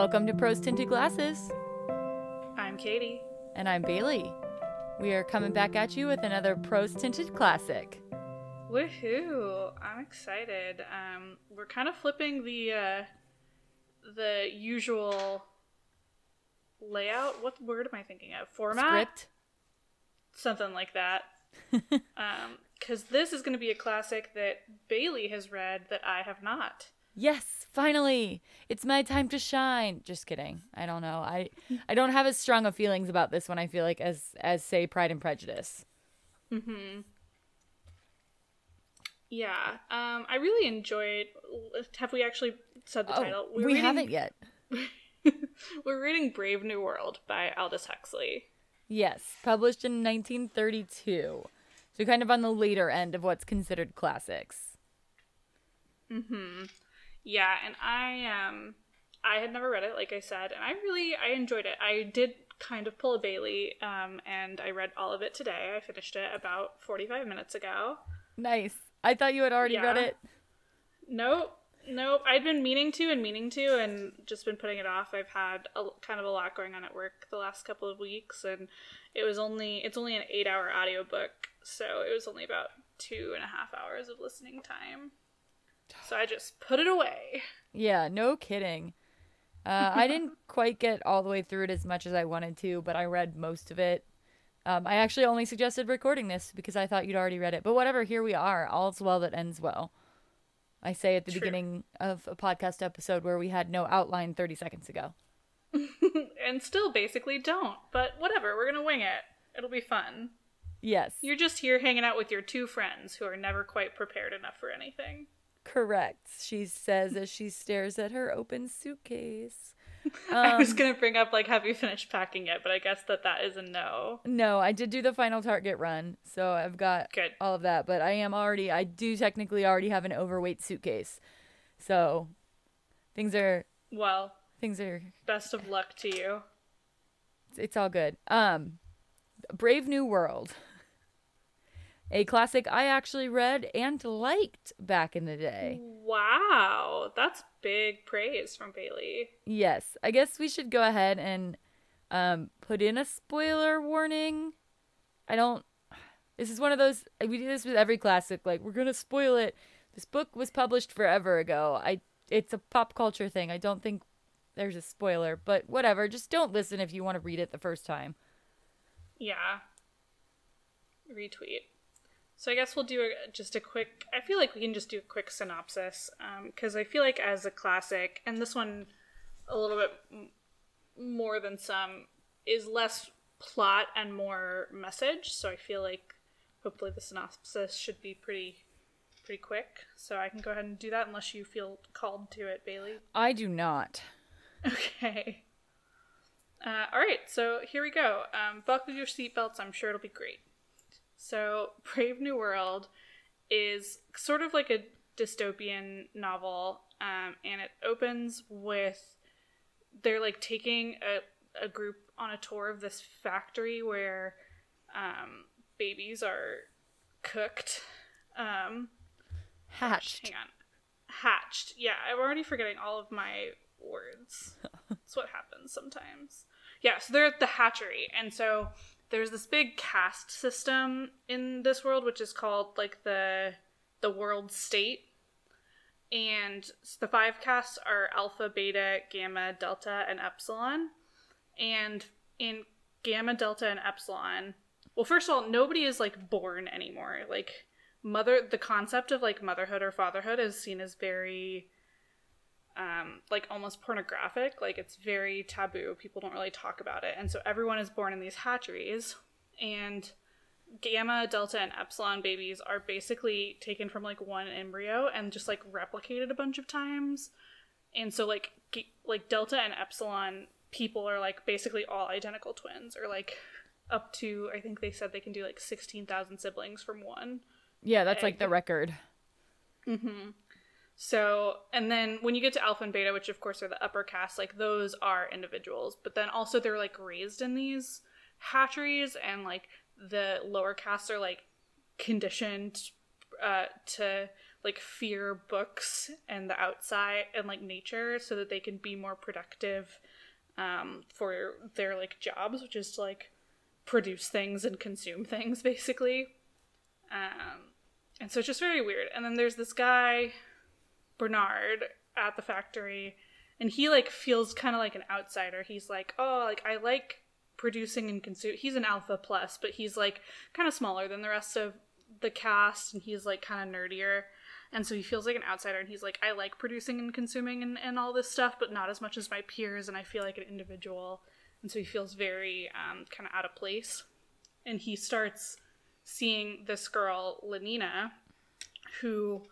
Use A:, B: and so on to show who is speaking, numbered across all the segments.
A: Welcome to Prose Tinted Glasses.
B: I'm Katie.
A: And I'm Bailey. We are coming back at you with another Prose Tinted classic.
B: Woohoo! I'm excited. Um, we're kind of flipping the uh, the usual layout. What word am I thinking of? Format?
A: Script?
B: Something like that. um, because this is going to be a classic that Bailey has read that I have not.
A: Yes, finally. It's my time to shine. Just kidding. I don't know. I I don't have as strong of feelings about this one I feel like as as say Pride and Prejudice.
B: Mhm. Yeah. Um I really enjoyed have we actually said the
A: Oh,
B: title?
A: we
B: reading-
A: haven't yet.
B: We're reading Brave New World by Aldous Huxley.
A: Yes, published in 1932. So kind of on the later end of what's considered classics.
B: Mm-hmm. Yeah, and I um I had never read it, like I said, and I really I enjoyed it. I did kind of pull a Bailey, um, and I read all of it today. I finished it about forty five minutes ago.
A: Nice. I thought you had already read it.
B: Nope, nope. I'd been meaning to and meaning to, and just been putting it off. I've had a kind of a lot going on at work the last couple of weeks, and it was only it's only an eight hour audiobook, so it was only about two and a half hours of listening time. So I just put it away.
A: Yeah, no kidding. Uh, I didn't quite get all the way through it as much as I wanted to, but I read most of it. Um, I actually only suggested recording this because I thought you'd already read it. But whatever, here we are. All's well that ends well. I say at the
B: True.
A: beginning of a podcast episode where we had no outline 30 seconds ago.
B: and still basically don't. But whatever, we're gonna wing it. It'll be fun.
A: Yes,
B: You're just here hanging out with your two friends who are never quite prepared enough for anything.
A: Correct. She says as she stares at her open suitcase.
B: I was
A: Um,
B: gonna bring up like, have you finished packing yet? But I guess that that is a no.
A: No, I did do the final Target run, so I've got
B: Good.
A: all of that. But I am already, I do technically already have an overweight suitcase, so things are
B: Well,
A: things are
B: best of luck to you.
A: it's, it's all good. Um, Brave New World, a classic I actually read and liked back in the day.
B: Wow, that's big praise from Bailey.
A: Yes, I guess we should go ahead and um put in a spoiler warning. I don't. This is one of those. We do this with every classic. Like we're gonna spoil it. This book was published forever ago. I. It's a pop culture thing. I don't think there's a spoiler, but whatever. Just don't listen if you want to read it the first time.
B: Yeah. Retweet. So I guess we'll do a, just a quick. I feel like we can just do a quick synopsis because I feel like as a classic, and this one a little bit m- more than some is less plot and more message. So I feel like hopefully the synopsis should be pretty pretty quick. So I can go ahead and do that unless you feel called to it, Bailey.
A: I do not.
B: Okay. Uh, all right, so here we go. Um, buckle your seatbelts. I'm sure it'll be great. So, Brave New World is sort of like a dystopian novel, um, and it opens with they're like taking a, a group on a tour of this factory where um, babies are cooked. Um,
A: Hatched.
B: Hang on. Hatched. Yeah, I'm already forgetting all of my words. That's what happens sometimes. Yeah, so they're at the hatchery, and so there's this big caste system in this world, which is called like the the world state. And the five castes are alpha, beta, gamma, delta, and epsilon. And in gamma, delta, and epsilon, well, first of all, nobody is like born anymore. Like mother, the concept of like motherhood or fatherhood is seen as very, um, like almost pornographic. Like it's very taboo. People don't really talk about it, and so everyone is born in these hatcheries, and gamma, delta, and epsilon babies are basically taken from like one embryo and just like replicated a bunch of times. And so like g- like delta and epsilon people are like basically all identical twins or like up to I think they said they can do like 16,000 siblings from one.
A: Yeah, that's like the record.
B: Mhm. So, and then when you get to alpha and beta, which of course are the upper caste, like those are individuals, but then also they're like raised in these hatcheries, and like the lower castes are like conditioned uh, to like fear books and the outside and like nature so that they can be more productive um, for their like jobs, which is to like produce things and consume things basically. Um, and so it's just very weird. And then there's this guy, Bernard, at the factory, and he like feels kind of like an outsider. He's like, oh, like I like producing and consume. He's an alpha plus, but he's like kind of smaller than the rest of the cast, and he's like kind of nerdier and so he feels like an outsider and he's like i like producing and consuming and, and all this stuff but not as much as my peers and i feel like an individual and so he feels very um, kind of out of place and he starts seeing this girl lenina who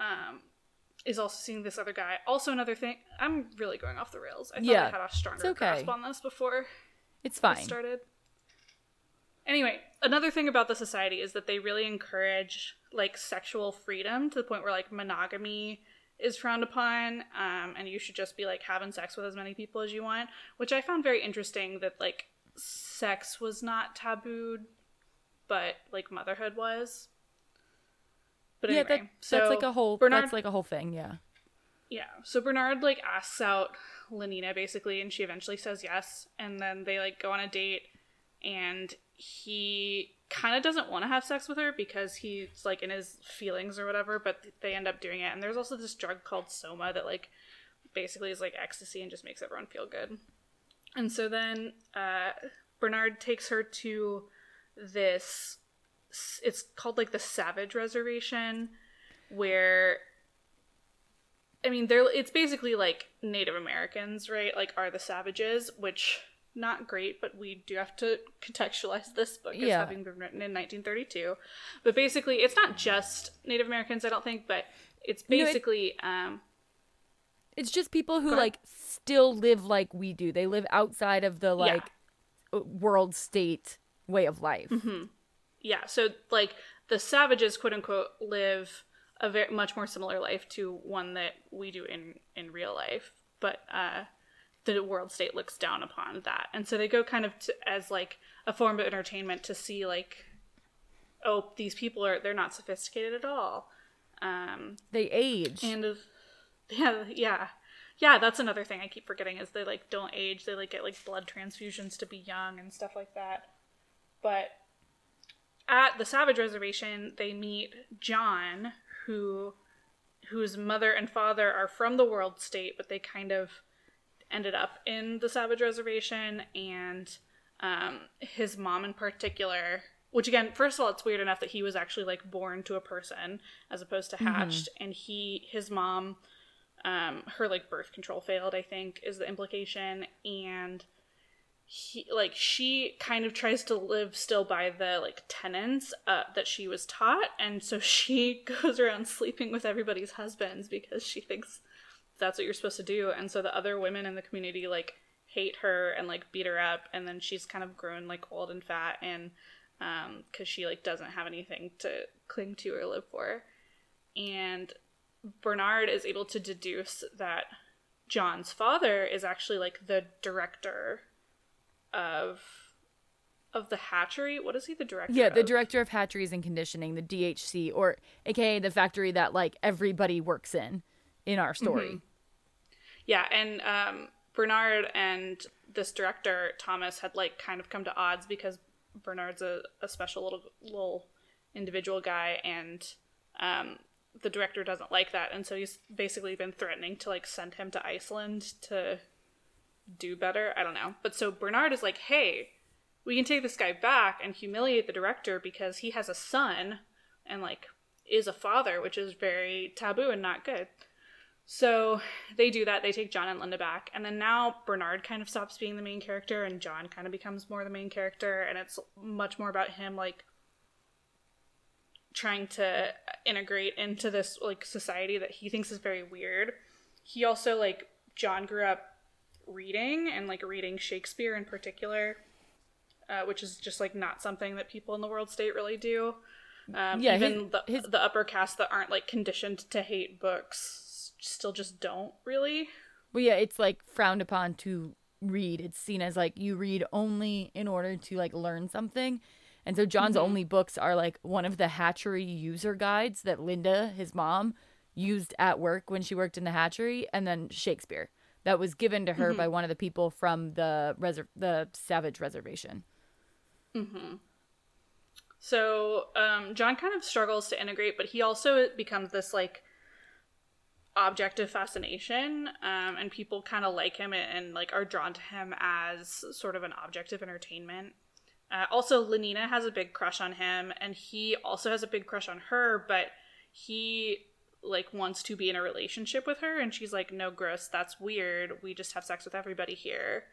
B: um, is also seeing this other guy also another thing i'm really going off the rails i thought
A: Yeah,
B: i had a stronger
A: okay.
B: grasp on this before
A: It's fine.
B: started. Anyway, another thing about the society is that they really encourage like sexual freedom to the point where like monogamy is frowned upon, um, and you should just be like having sex with as many people as you want, which I found very interesting. That like sex was not tabooed, but like motherhood was. But
A: yeah,
B: anyway,
A: that,
B: so
A: that's like a whole.
B: Bernard
A: That's like a whole thing. Yeah.
B: yeah. So Bernard like asks out Lenina basically and she eventually says yes and then they like go on a date and he kind of doesn't want to have sex with her because he's like in his feelings or whatever but they end up doing it and there's also this drug called soma that like basically is like ecstasy and just makes everyone feel good and so then uh bernard takes her to this it's called like the savage reservation where I mean, they're it's basically like Native Americans, right? Like are the savages, which not great, but we do have to contextualize this book as
A: Yeah.
B: having been written in 1932. But basically, it's not just Native Americans, I don't think, but it's
A: No, it-
B: basically um
A: It's just people who like still live like we do. They live outside of the like uh, world state way of life.
B: Mm-hmm. Yeah, so like the savages, quote unquote, live a very much more similar life to one that we do in in real life, but uh, the world state looks down upon that, and so they go kind of to, as like a form of entertainment to see like, oh, these people are they're not sophisticated at all, um,
A: They age.
B: and yeah, yeah. Yeah, that's another thing I keep forgetting is they like don't age. They like get like blood transfusions to be young and stuff like that. But at the Savage Reservation, they meet John, who whose mother and father are from the world state, but they kind of ended up in the Savage Reservation, and um, his mom in particular. Which again, first of all, it's weird enough that he was actually like born to a person as opposed to hatched, and he his mom, um, her like birth control failed. I think is the implication, and he like she kind of tries to live still by the like tenets uh, that she was taught and so she goes around sleeping with everybody's husbands because she thinks that's what you're supposed to do and so the other women in the community like hate her and like beat her up and then she's kind of grown like old and fat and um because she like doesn't have anything to cling to or live for. And bernard is able to deduce that john's father is actually like the director of of the hatchery. What is he the director?
A: yeah, the
B: of?
A: director of hatcheries and conditioning, the DHC, or aka the factory that like everybody works in in our story.
B: Yeah, and um, Bernard and this director Thomas had like kind of come to odds because Bernard's a, a special little little individual guy, and um, the director doesn't like that, and so he's basically been threatening to like send him to Iceland to do better. I don't know, but so Bernard is like, hey. We can take this guy back and humiliate the director because he has a son and like is a father, which is very taboo and not good. So they do that. They take John and Linda back. And then now Bernard kind of stops being the main character and John kind of becomes more the main character. And it's much more about him, like, trying to integrate into this, like, society that he thinks is very weird. He also, like, John grew up reading and, like, reading Shakespeare in particular, uh, which is just, like, not something that people in the world state really do. Um,
A: Yeah,
B: even
A: his-
B: the,
A: his-
B: the upper caste that aren't, like, conditioned to hate books still just don't really.
A: Well, yeah, it's like frowned upon to read. It's seen as like you read only in order to like learn something. And so John's only books are like one of the hatchery user guides that Linda, his mom, used at work when she worked in the hatchery, and then Shakespeare that was given to her by one of the people from the reser- the Savage Reservation.
B: So um, John kind of struggles to integrate, but he also becomes this like object of fascination, um, and people kind of like him and, and like are drawn to him as sort of an object of entertainment. Uh, also, Lenina has a big crush on him, and he also has a big crush on her, but he like wants to be in a relationship with her, and she's like, "No, gross, that's weird. We just have sex with everybody here."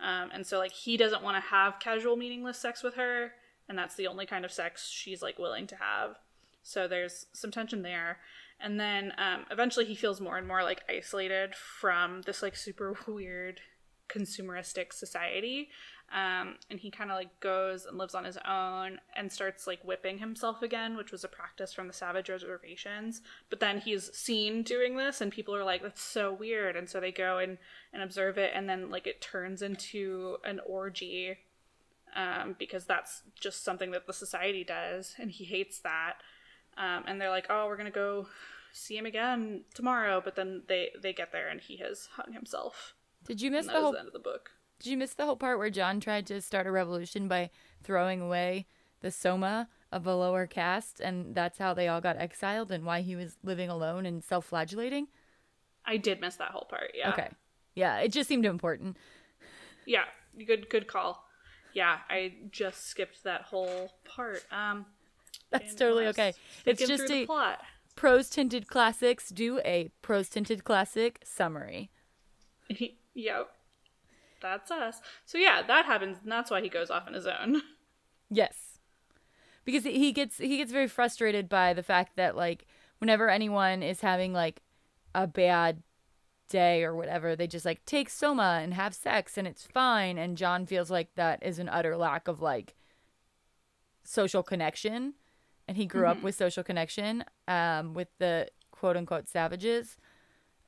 B: Um, and so like he doesn't want to have casual, meaningless sex with her, and that's the only kind of sex she's like willing to have. So there's some tension there. And then um, eventually he feels more and more like isolated from this like super weird consumeristic society. Um, and he kind of like goes and lives on his own and starts like whipping himself again, which was a practice from the savage reservations. But then he's seen doing this, and people are like, "That's so weird," and so they go and and observe it, and then like it turns into an orgy um, because that's just something that the society does, and he hates that. Um, and they're like, "Oh, we're gonna go see him again tomorrow," but then they they get there and he has hung himself.
A: Did you miss the whole
B: the end of the book.
A: Did you miss the whole part where John tried to start a revolution by throwing away the soma of a lower caste and that's how they all got exiled and why he was living alone and self-flagellating?
B: I did miss that whole part. Yeah.
A: Okay. Yeah, it just seemed important.
B: Yeah. Good. Good call. Yeah, I just skipped that whole part. Um,
A: That's totally okay. It's just a
B: plot.
A: prose tinted classics do a prose tinted classic summary.
B: yep. That's us. So yeah, that happens, and that's why he goes off on his own.
A: Yes. Because he gets he gets very frustrated by the fact that like whenever anyone is having like a bad day or whatever, they just like take soma and have sex and it's fine and John feels like that is an utter lack of like social connection and he grew up with social connection um with the quote unquote savages.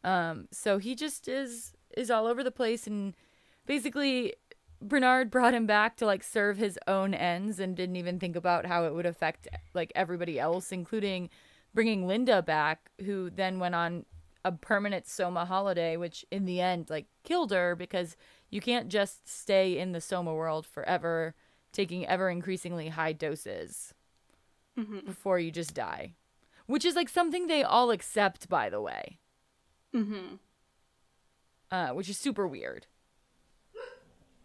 A: Um so he just is is all over the place and basically Bernard brought him back to like serve his own ends and didn't even think about how it would affect like everybody else, including bringing Linda back, who then went on a permanent Soma holiday, which in the end like killed her because you can't just stay in the Soma world forever, taking ever increasingly high doses before you just die, which is like something they all accept, by the way.
B: Mm-hmm.
A: Uh, which is super weird.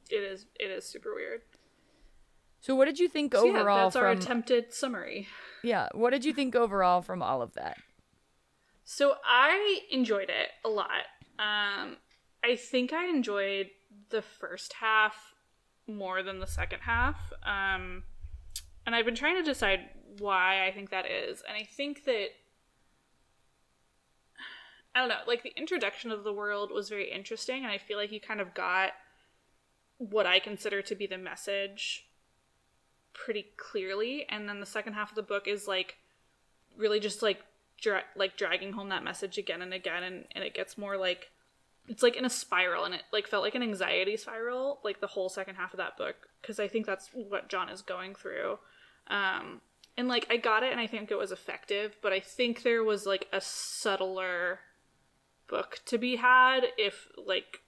B: It is. It is super weird.
A: So, what did you think
B: So, yeah,
A: overall
B: that's our
A: from?
B: attempted summary.
A: Yeah. What did you think overall from all of that?
B: So I enjoyed it a lot. Um, I think I enjoyed the first half more than the second half. Um, and I've been trying to decide why I think that is. And I think that I don't know, like the introduction of the world was very interesting, and I feel like you kind of got what I consider to be the message pretty clearly. And then the second half of the book is like really just like dra- like dragging home that message again and again, and, and it gets more like it's like in a spiral, and it like felt like an anxiety spiral, like the whole second half of that book, because I think that's what John is going through. Um, and like I got it, and I think it was effective, but I think there was like a subtler book to be had if like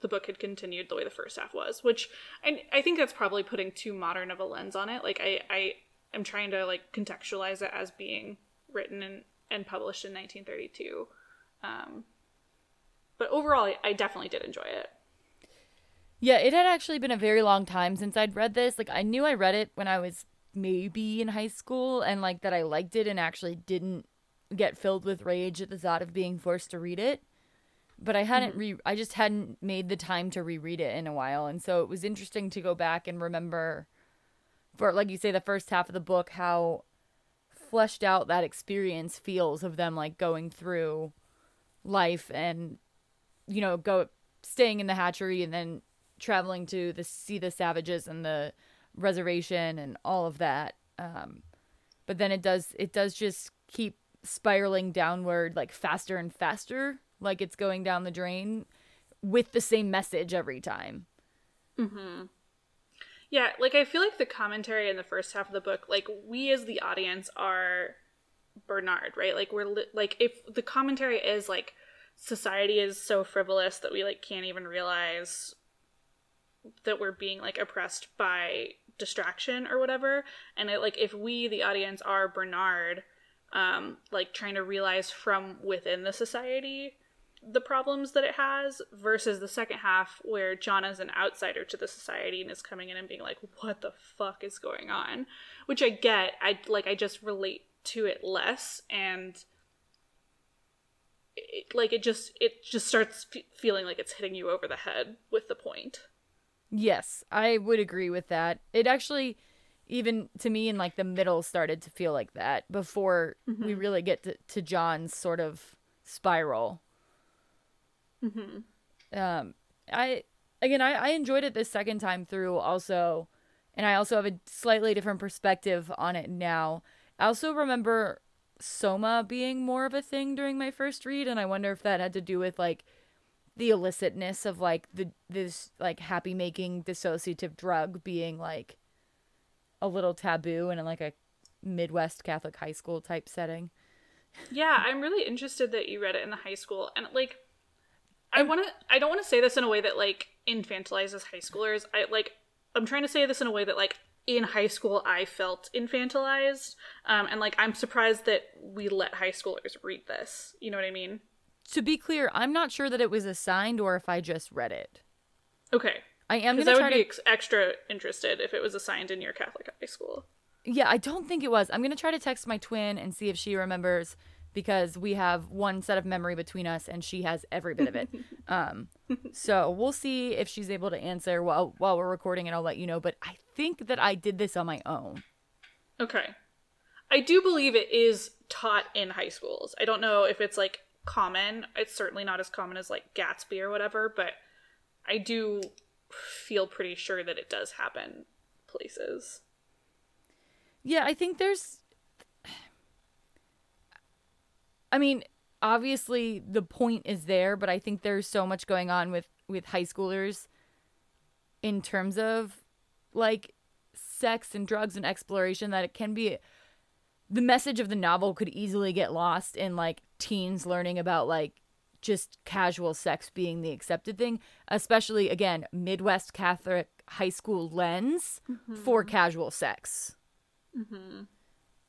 B: the book had continued the way the first half was which I, I think that's probably putting too modern of a lens on it like i i am trying to like contextualize it as being written and, and published in 1932 um but overall I, I definitely did enjoy it
A: Yeah, it had actually been a very long time since I'd read this. Like, I knew I read it when I was maybe in high school and like that I liked it and actually didn't get filled with rage at the thought of being forced to read it. But I hadn't re I just hadn't made the time to reread it in a while. And so it was interesting to go back and remember for like you say the first half of the book how fleshed out that experience feels of them like going through life and you know go staying in the hatchery and then traveling to the see the savages and the reservation and all of that um but then it does it does just keep spiraling downward like faster and faster like it's going down the drain with the same message every time mm-hmm.
B: Yeah, like I feel like the commentary in the first half of the book, like we as the audience are Bernard, right? Like we're li- like if the commentary is like society is so frivolous that we like can't even realize that we're being like oppressed by distraction or whatever and it like if we the audience are bernard um like trying to realize from within the society the problems that it has versus the second half where john is an outsider to the society and is coming in and being like what the fuck is going on? Which i get. I like i just relate to it less and it, like it just it just starts f- feeling like it's hitting you over the head with the point.
A: Yes, I would agree with that. It actually, even to me in like the middle, started to feel like that before
B: Mm-hmm.
A: we really get to, to John's sort of spiral.
B: mm-hmm.
A: Um, I again, I, I enjoyed it this second time through also, and I also have a slightly different perspective on it now. I also remember Soma being more of a thing during my first read, and I wonder if that had to do with like the illicitness of like the this like happy making dissociative drug being like a little taboo and in like a Midwest Catholic high school type setting.
B: Yeah, I'm really interested that you read it in the high school and like I want to I don't want to say this in a way that like infantilizes high schoolers. I like I'm trying to say this in a way that like in high school I felt infantilized um and like I'm surprised that we let high schoolers read this. You know what I mean?
A: To be clear, I'm not sure that it was assigned or if I just read it.
B: Okay.
A: I am
B: Because
A: gonna
B: I
A: try
B: would be ex- extra interested if it was assigned in your Catholic high school.
A: Yeah, I don't think it was. I'm gonna try to text my twin and see if she remembers because we have one set of memory between us and she has every bit of it. um, so we'll see if she's able to answer while while we're recording, and I'll let you know. But I think that I did this on my own.
B: Okay. I do believe it is taught in high schools. I don't know if it's like common. It's certainly not as common as like Gatsby or whatever, but I do feel pretty sure that it does happen places.
A: Yeah, I think there's. I mean, obviously the point is there, but I think there's so much going on with with high schoolers in terms of like sex and drugs and exploration that it can be the message of the novel could easily get lost in like teens learning about like just casual sex being the accepted thing, especially again, Midwest Catholic high school lens for casual sex.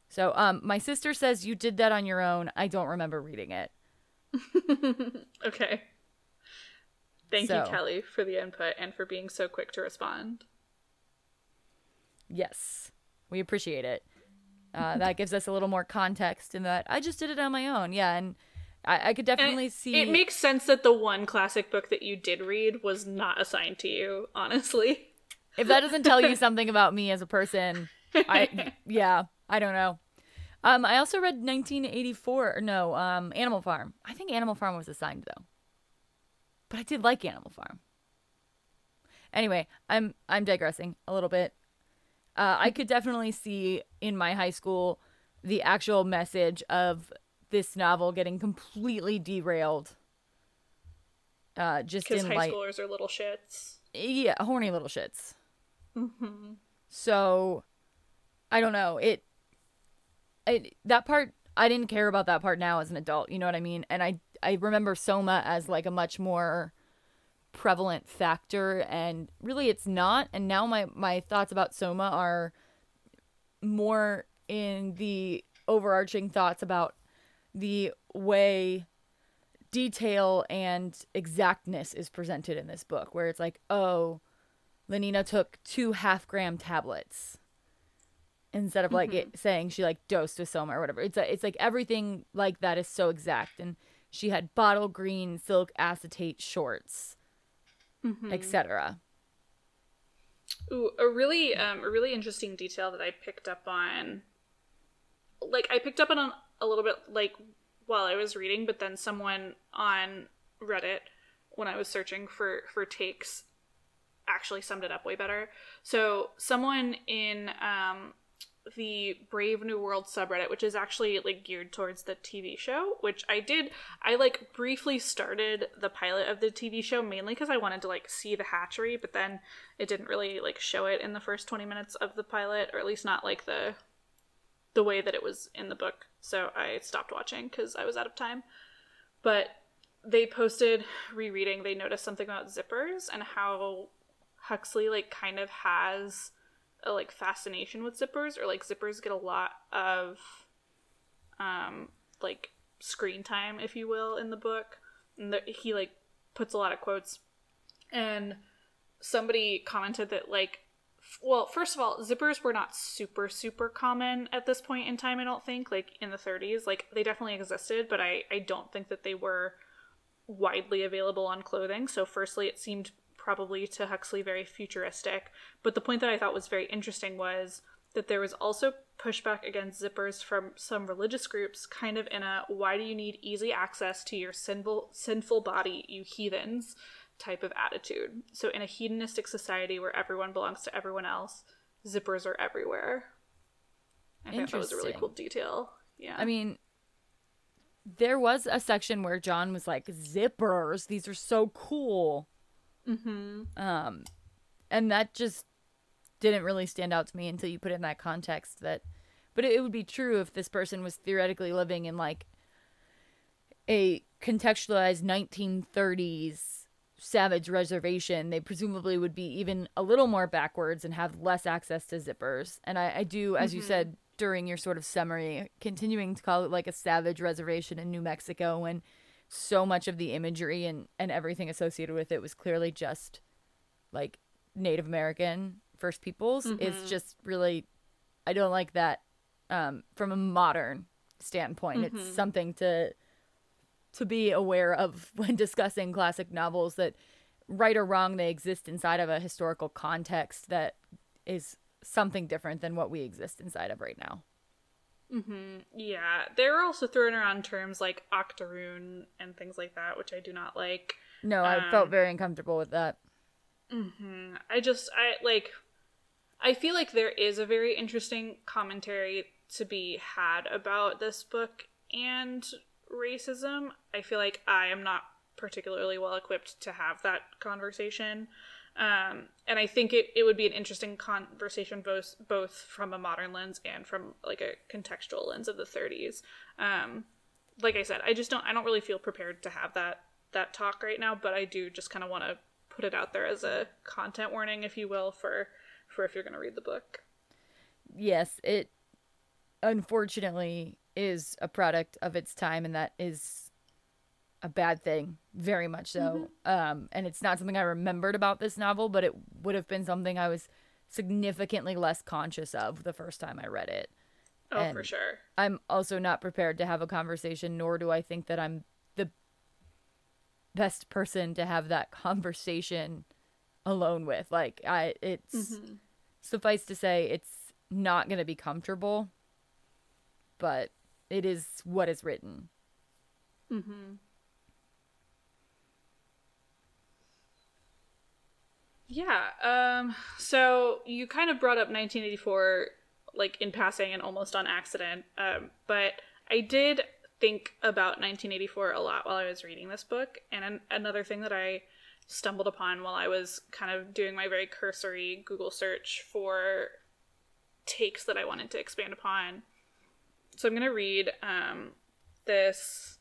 A: So, um, my sister says you did that on your own. I don't remember reading it.
B: Okay. Thank
A: So-
B: you, Kelly, for the input and for being so quick to respond.
A: Yes, we appreciate it. Uh, that gives us a little more context in that I just did it on my own. Yeah, and I, I could definitely
B: it,
A: see.
B: it makes sense that the one classic book that you did read was not assigned to you, honestly.
A: if that doesn't tell you something about me as a person, I yeah, I don't know. Um, I also read 1984. No, um, Animal Farm. I think Animal Farm was assigned though, but I did like Animal Farm. Anyway, I'm I'm digressing a little bit. Uh, I could definitely see in my high school the actual message of this novel getting completely derailed. Uh, just
B: Because high
A: light
B: schoolers are little shits.
A: yeah, horny little shits.
B: Mm-hmm.
A: So, I don't know. It, it that part I didn't care about that part now as an adult. You know what I mean? And I I remember Soma as like a much more prevalent factor, and really it's not. And now my my thoughts about Soma are more in the overarching thoughts about the way detail and exactness is presented in this book where it's like oh Lenina took two half gram tablets instead of like mm-hmm. it saying she like dosed with Soma or whatever. It's a, it's like everything like that is so exact. And she had bottle green silk acetate shorts, mm-hmm. etc.
B: Ooh, a really um a really interesting detail that I picked up on like I picked up on a little bit like while I was reading, but then someone on Reddit when I was searching for for takes actually summed it up way better. So someone in um the Brave New World subreddit, which is actually like geared towards the TV show, which I did. I like briefly started the pilot of the TV show mainly because I wanted to like see the hatchery, but then it didn't really like show it in the first 20 minutes of the pilot, or at least not like the the way that it was in the book. So I stopped watching because I was out of time. But they posted rereading, they noticed something about zippers and how Huxley like kind of has a like fascination with zippers or like zippers get a lot of um like screen time if you will in the book and the, he like puts a lot of quotes and somebody commented that like well first of all zippers were not super super common at this point in time i don't think like in the 30s like they definitely existed but i i don't think that they were widely available on clothing. So firstly it seemed probably to Huxley very futuristic. But the point that I thought was very interesting was that there was also pushback against zippers from some religious groups, kind of in a why do you need easy access to your sinful sinful body, you heathens type of attitude. So in a hedonistic society where everyone belongs to everyone else, zippers are everywhere. I think that was a really cool detail. Yeah.
A: I mean, there was a section where John was like, "Zippers, these are so cool,"
B: mm-hmm.
A: um, and that just didn't really stand out to me until you put it in that context. That, but it, it would be true if this person was theoretically living in like a contextualized 1930s savage reservation. They presumably would be even a little more backwards and have less access to zippers. And I, I do, as you mm-hmm. said during your sort of summary, continuing to call it like a savage reservation in New Mexico when so much of the imagery and, and everything associated with it was clearly just like Native American First Peoples is mm-hmm. just really I don't like that um, from a modern standpoint. It's mm-hmm. something to to be aware of when discussing classic novels that right or wrong they exist inside of a historical context that is something different than what we exist inside of right now. Mm-hmm.
B: Yeah, they were also throwing around terms like octoroon and things like that, which I do not like.
A: No, I um, felt very uncomfortable with that. Mm-hmm.
B: I just I like I feel like there is a very interesting commentary to be had about this book and racism. I feel like I am not particularly well equipped to have that conversation. Um, and I think it, it would be an interesting conversation both both from a modern lens and from like a contextual lens of the 30s. Um, like I said, I just don't I don't really feel prepared to have that that talk right now, but I do just kind of want to put it out there as a content warning, if you will, for for if you're going to read the book.
A: Yes, it unfortunately is a product of its time and that is a bad thing, very much so. Um and it's not something I remembered about this novel, but it would have been something I was significantly less conscious of the first time I read it.
B: Oh, for sure.
A: I'm also not prepared to have a conversation, nor do I think that I'm the best person to have that conversation alone with. Like I it's suffice to say it's not going to be comfortable, but it is what is written. Mhm.
B: Yeah. Um. So you kind of brought up 1984, like in passing and almost on accident. Um. But I did think about 1984 a lot while I was reading this book, and an- another thing that I stumbled upon while I was kind of doing my very cursory Google search for takes that I wanted to expand upon. So I'm gonna read um, this.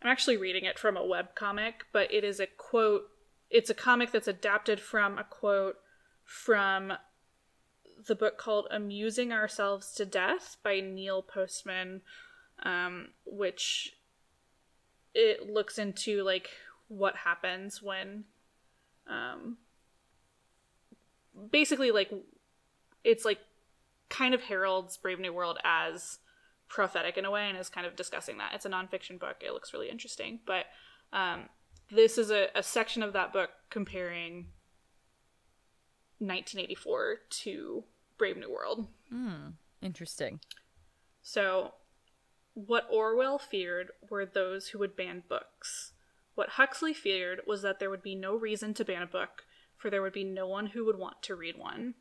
B: I'm actually reading it from a web comic, but it is a quote. It's a comic that's adapted from a quote from the book called Amusing Ourselves to Death by Neil Postman, um, which it looks into like what happens when um, basically like it's like kind of heralds Brave New World as prophetic in a way and is kind of discussing that. It's a nonfiction book. It looks really interesting. But um, this is a, a section of that book comparing 1984 to Brave New World.
A: Interesting.
B: So, what Orwell feared were those who would ban books. What Huxley feared was that there would be no reason to ban a book, for there would be no one who would want to read one.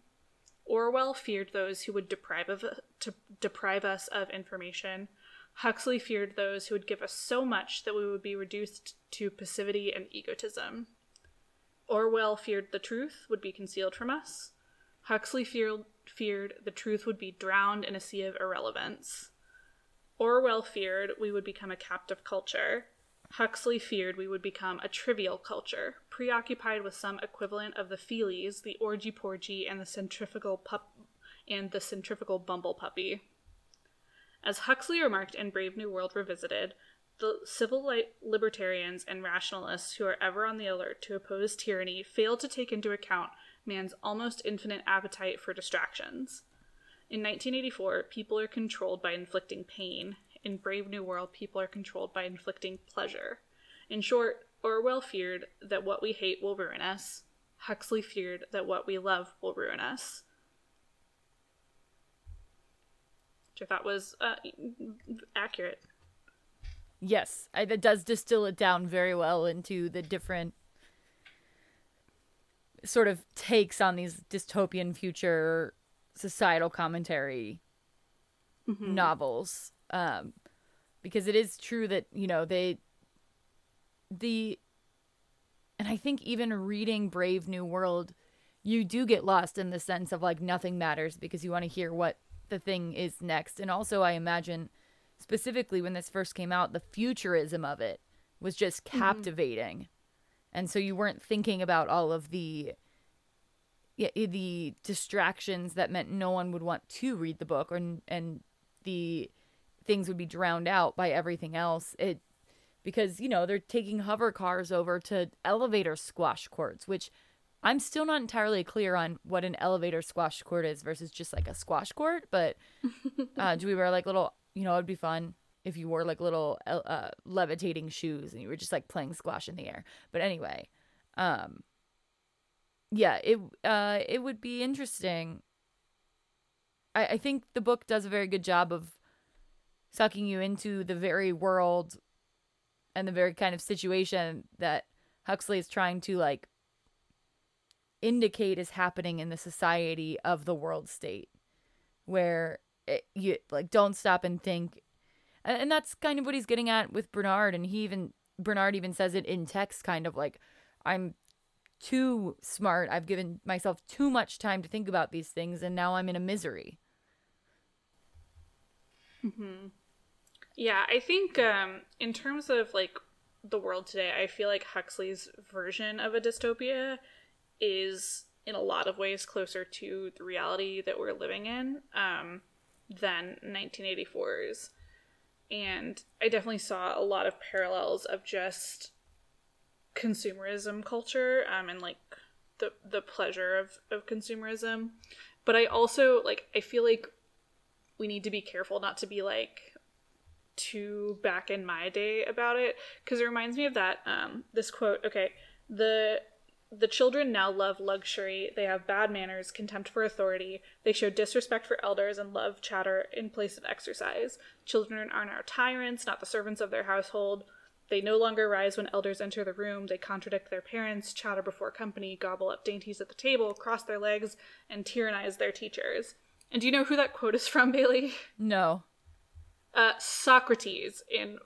B: Orwell feared those who would deprive of to deprive us of information. Huxley feared those who would give us so much that we would be reduced to passivity and egotism. Orwell feared the truth would be concealed from us. Huxley feared, feared the truth would be drowned in a sea of irrelevance. Orwell feared we would become a captive culture. Huxley feared we would become a trivial culture, preoccupied with some equivalent of the feelies, the orgy porgy, and the centrifugal pup and the centrifugal bumble puppy. As Huxley remarked in Brave New World Revisited, the civil li- libertarians and rationalists who are ever on the alert to oppose tyranny fail to take into account man's almost infinite appetite for distractions. In 1984, people are controlled by inflicting pain. In Brave New World, people are controlled by inflicting pleasure. In short, Orwell feared that what we hate will ruin us. Huxley feared that what we love will ruin us. Which I thought was uh, accurate.
A: Yes, I, that does distill it down very well into the different sort of takes on these dystopian future societal commentary
B: Mm-hmm.
A: novels. Um, because it is true that, you know, they, the, and I think even reading Brave New World, you do get lost in the sense of like nothing matters because you want to hear what the thing is next. And also, I imagine specifically when this first came out, the futurism of it was just captivating. And so you weren't thinking about all of the yeah, the distractions that meant no one would want to read the book or and the things would be drowned out by everything else. It because you know they're taking hover cars over to elevator squash courts, which I'm still not entirely clear on what an elevator squash court is versus just like a squash court. But uh, do we wear like little? You know, it'd be fun if you wore like little uh, levitating shoes and you were just like playing squash in the air. But anyway, um, yeah, it uh, it would be interesting. I, I think the book does a very good job of sucking you into the very world and the very kind of situation that Huxley is trying to like indicate is happening in the society of the world state where it, you like don't stop and think. And, and that's kind of what he's getting at with Bernard and he even Bernard even says it in text kind of like I'm too smart. I've given myself too much time to think about these things and now I'm in a misery mm-hmm.
B: Yeah, I think um, in terms of like the world today, I feel like Huxley's version of a dystopia is in a lot of ways closer to the reality that we're living in um, than 1984's. And I definitely saw a lot of parallels of just consumerism culture um, and like the the pleasure of, of consumerism. But I also like I feel like we need to be careful not to be like too back in my day about it because it reminds me of that um this quote okay the the children now love luxury. They have bad manners contempt for authority. They show disrespect for elders and love chatter in place of exercise. Children are now tyrants not the servants of their household. They no longer rise when elders enter the room. They contradict their parents chatter before company gobble up dainties at the table cross their legs and tyrannize their teachers. And do you know who that quote is from bailey?
A: No
B: uh, Socrates in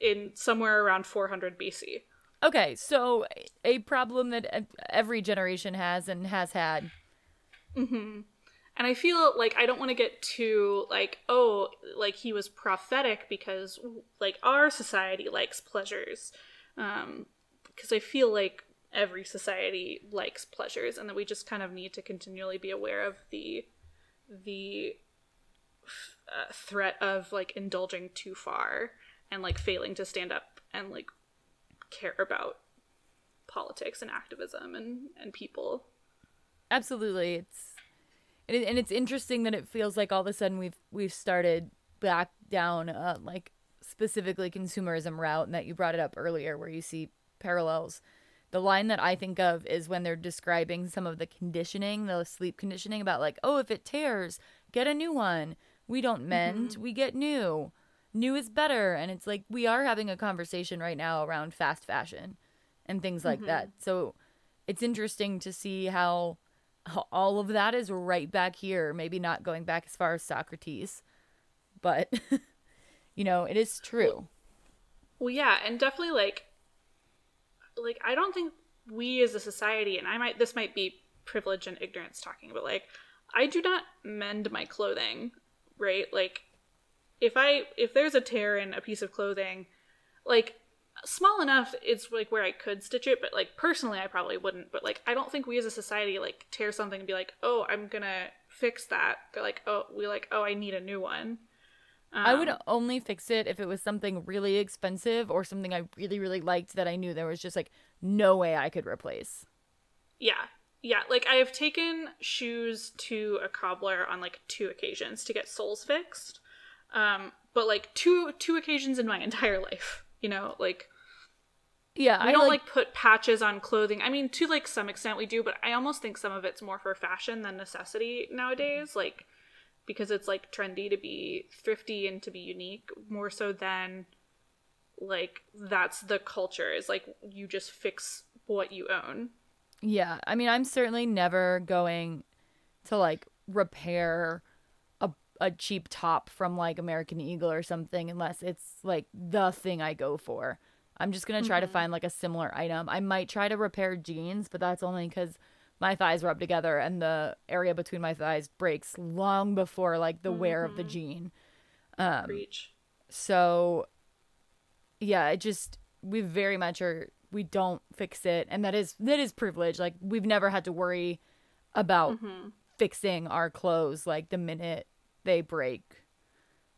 B: in somewhere around 400 BC.
A: Okay, so a problem that every generation has and has had.
B: And I feel like I don't want to get too like oh like he was prophetic because like our society likes pleasures, um, because I feel like every society likes pleasures and that we just kind of need to continually be aware of the the uh, threat of like indulging too far and like failing to stand up and like care about politics and activism and and people.
A: Absolutely, it's and, it, and it's interesting that it feels like all of a sudden we've we've started back down uh, like specifically consumerism route, and that you brought it up earlier, where you see parallels. The line that I think of is when they're describing some of the conditioning, the sleep conditioning about like, oh, if it tears, get a new one. We don't mend, mm-hmm. we get new. New is better. And it's like we are having a conversation right now around fast fashion and things like that. Mm-hmm. So it's interesting to see how all of that is right back here. Maybe not going back as far as Socrates, but you know, it is true.
B: Well, yeah, and definitely like like I don't think we as a society and I might this might be privilege and ignorance talking, but like I do not mend my clothing, right? Like if I if there's a tear in a piece of clothing, like small enough it's like where I could stitch it, but like personally I probably wouldn't. But like I don't think we as a society like tear something and be like, "Oh, I'm going to fix that." They're like, "Oh, we like, "Oh, I need a new one."
A: Um, I would only fix it if it was something really expensive or something I really really liked that I knew there was just like no way I could replace.
B: Yeah. Yeah, like I have taken shoes to a cobbler on like two occasions to get soles fixed. Um, but like two two occasions in my entire life, you know, like
A: yeah,
B: I don't like, like, put patches on clothing. I mean, to like some extent we do, but I almost think some of it's more for fashion than necessity nowadays. Like because it's like trendy to be thrifty and to be unique more so than like that's the culture is like you just fix what you own.
A: Yeah, I mean, I'm certainly never going to like repair a a cheap top from like American Eagle or something unless it's like the thing I go for. I'm just going to try mm-hmm. to find like a similar item. I might try to repair jeans, but that's only cuz my thighs rub together and the area between my thighs breaks long before like the mm-hmm. wear of the mm-hmm. jean. Um Preach. So yeah, it just we very much are we don't fix it and that is that is privilege. Like we've never had to worry about mm-hmm. fixing our clothes like the minute they break.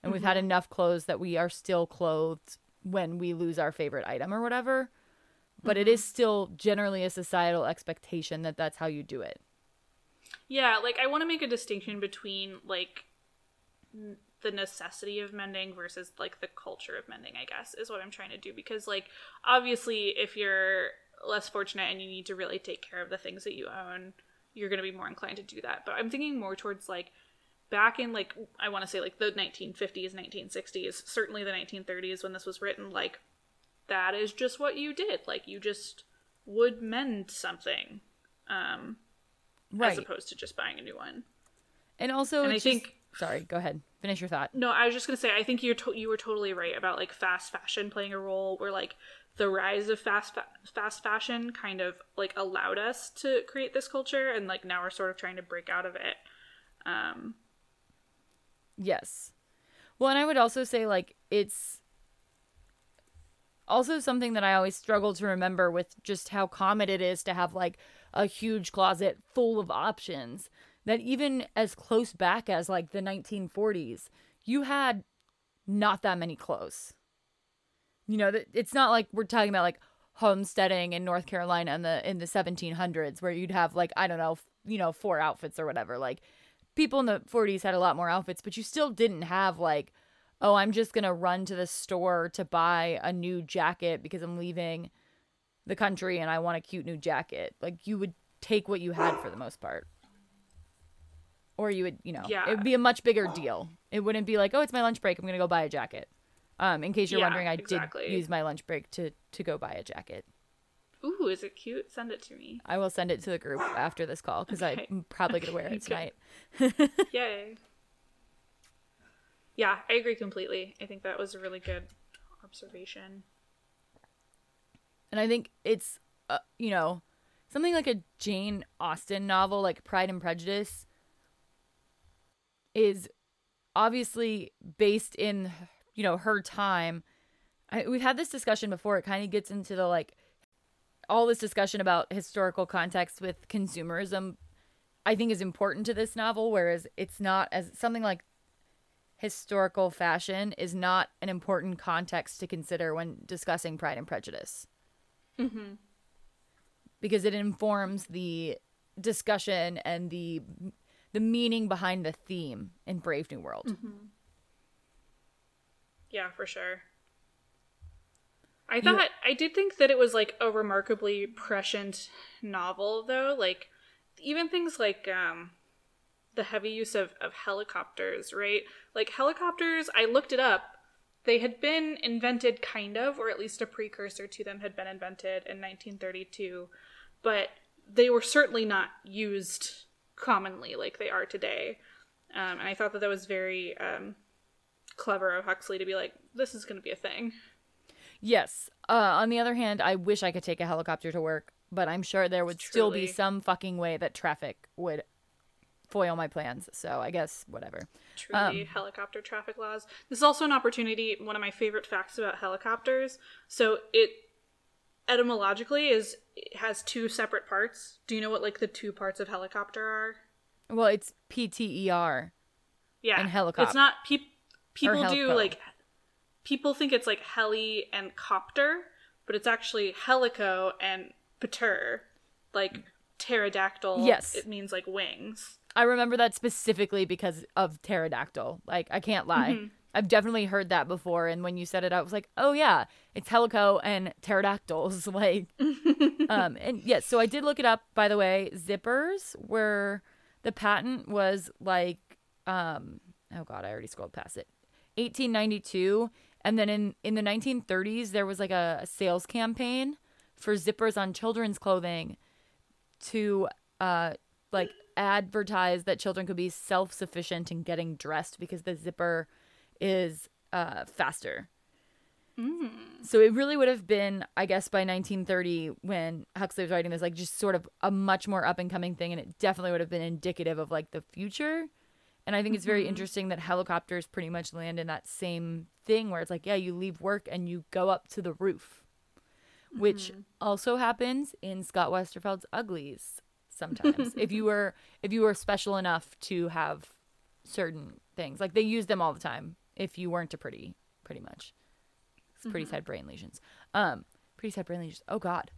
A: And mm-hmm. we've had mm-hmm. enough clothes that we are still clothed when we lose our favorite item or whatever. But mm-hmm. it is still generally a societal expectation that that's how you do it.
B: Yeah, like I want to make a distinction between like the necessity of mending versus like the culture of mending i guess is what i'm trying to do. Because like obviously if you're less fortunate and you need to really take care of the things that you own you're going to be more inclined to do that. But i'm thinking more towards like back in like i want to say like the 1950s 1960s certainly the 1930s when this was written like that is just what you did. Like you just would mend something um right. as opposed to just buying a new one.
A: And also and i just, think sorry go ahead. Finish your thought.
B: No i was just gonna say i think you're to- you were totally right about like fast fashion playing a role where like the rise of fast fa- fast fashion kind of like allowed us to create this culture and like now we're sort of trying to break out of it. Um
A: yes. Well and i would also say like it's also something that i always struggle to remember with just how common it is to have like a huge closet full of options that even as close back as like the 1940s, you had not that many clothes. You know, it's not like we're talking about like homesteading in North Carolina in the in the 1700s where you'd have like I don't know, you know, four outfits or whatever. Like people in the 40s had a lot more outfits, but you still didn't have like oh, I'm just going to run to the store to buy a new jacket because I'm leaving the country and I want a cute new jacket. Like you would take what you had for the most part or you would you know yeah. it would be a much bigger deal. It wouldn't be like oh it's my lunch break i'm gonna go buy a jacket. Um in case you're yeah, wondering i exactly. did use my lunch break to to go buy a jacket.
B: Ooh is it cute? Send it to me.
A: I will send it to the group after this call because okay. i'm probably gonna wear it tonight.
B: Yay. Yeah i agree completely. I think that was a really good observation.
A: And i think it's uh, you know something like a jane austen novel like pride and prejudice is obviously based in you know her time. I, we've had this discussion before. It kind of gets into the like all this discussion about historical context with consumerism i think is important to this novel whereas it's not as something like historical fashion is not an important context to consider when discussing pride and prejudice. Mm-hmm. because it informs the discussion and the the meaning behind the theme in Brave New World. Mm-hmm.
B: Yeah, for sure. I thought you... I did think that it was like a remarkably prescient novel though, like even things like um the heavy use of, of helicopters, right? Like helicopters, I looked it up. They had been invented kind of, or at least a precursor to them had been invented in 1932, but they were certainly not used commonly like they are today. Um, and I thought that that was very um, clever of Huxley to be like, this is going to be a thing.
A: Yes. Uh, on the other hand, I wish I could take a helicopter to work, but I'm sure there would still be some fucking way that traffic would foil my plans. So I guess whatever.
B: Truly, helicopter traffic laws. This is also an opportunity. One of my favorite facts about helicopters. So it etymologically is it has two separate parts. Do you know what like the two parts of helicopter are?
A: Well, it's PTER.
B: Yeah,
A: And helicop-
B: It's not peop people do like people think it's like heli and copter, but it's actually helico and pater, like pterodactyl.
A: Yes.
B: it means like wings.
A: I remember that specifically because of pterodactyl. Like, I can't lie.
B: Mm-hmm.
A: I've definitely heard that before. And when you said it, I was like, oh, yeah, it's helico and pterodactyls. Like, um, and yes, so I did look it up, by the way. Zippers were, the patent was like, um, oh God, I already scrolled past it. 1892. And then in, in the 1930s, there was like a, a sales campaign for zippers on children's clothing to uh like advertise that children could be self-sufficient in getting dressed because the zipper is uh faster. Mm. So it really would have been, I guess, by 1930 when Huxley was writing this, like just sort of a much more up and coming thing, and it definitely would have been indicative of like the future. And I think it's very mm-hmm. interesting that helicopters pretty much land in that same thing where it's like, yeah, you leave work and you go up to the roof, which mm-hmm. also happens in Scott Westerfeld's Uglies sometimes. if you were if you were special enough to have certain things, like they use them all the time. If you weren't a pretty, pretty much. 'Cause Pretty's had brain lesions. Um, pretty's had brain lesions. Oh God.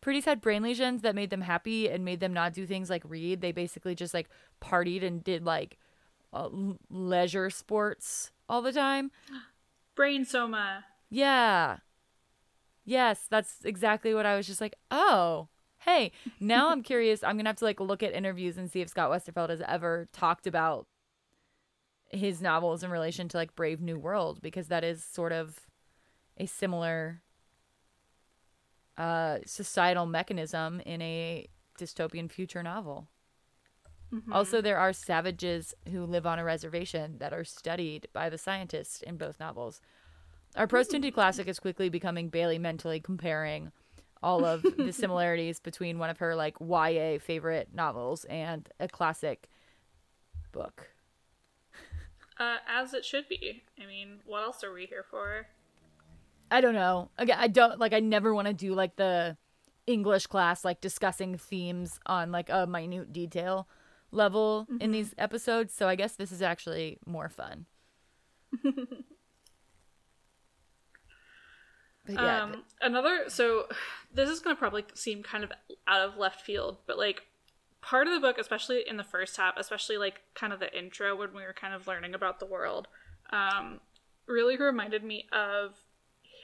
A: Pretty's had brain lesions that made them happy and made them not do things like read. They basically just like partied and did like uh, leisure sports all the time.
B: Brain soma.
A: Yeah. Yes, that's exactly what I was just like, oh, hey, now I'm curious. I'm going to have to like look at interviews and see if Scott Westerfeld has ever talked about his novels in relation to like Brave New World because that is sort of a similar uh societal mechanism in a dystopian future novel. Also, there are savages who live on a reservation that are studied by the scientists in both novels. Our prose tinted classic is quickly becoming Bailey mentally comparing all of the similarities between one of her like YA favorite novels and a classic book.
B: Uh, as it should be. I mean, what else are we here for?
A: I don't know. Again, I don't like I never want to do like the English class like discussing themes on like a minute detail level in these episodes, so I guess this is actually more fun. But yeah,
B: um, another so this is gonna probably seem kind of out of left field, but like part of the book, especially in the first half, especially like kind of the intro when we were kind of learning about the world, um, really reminded me of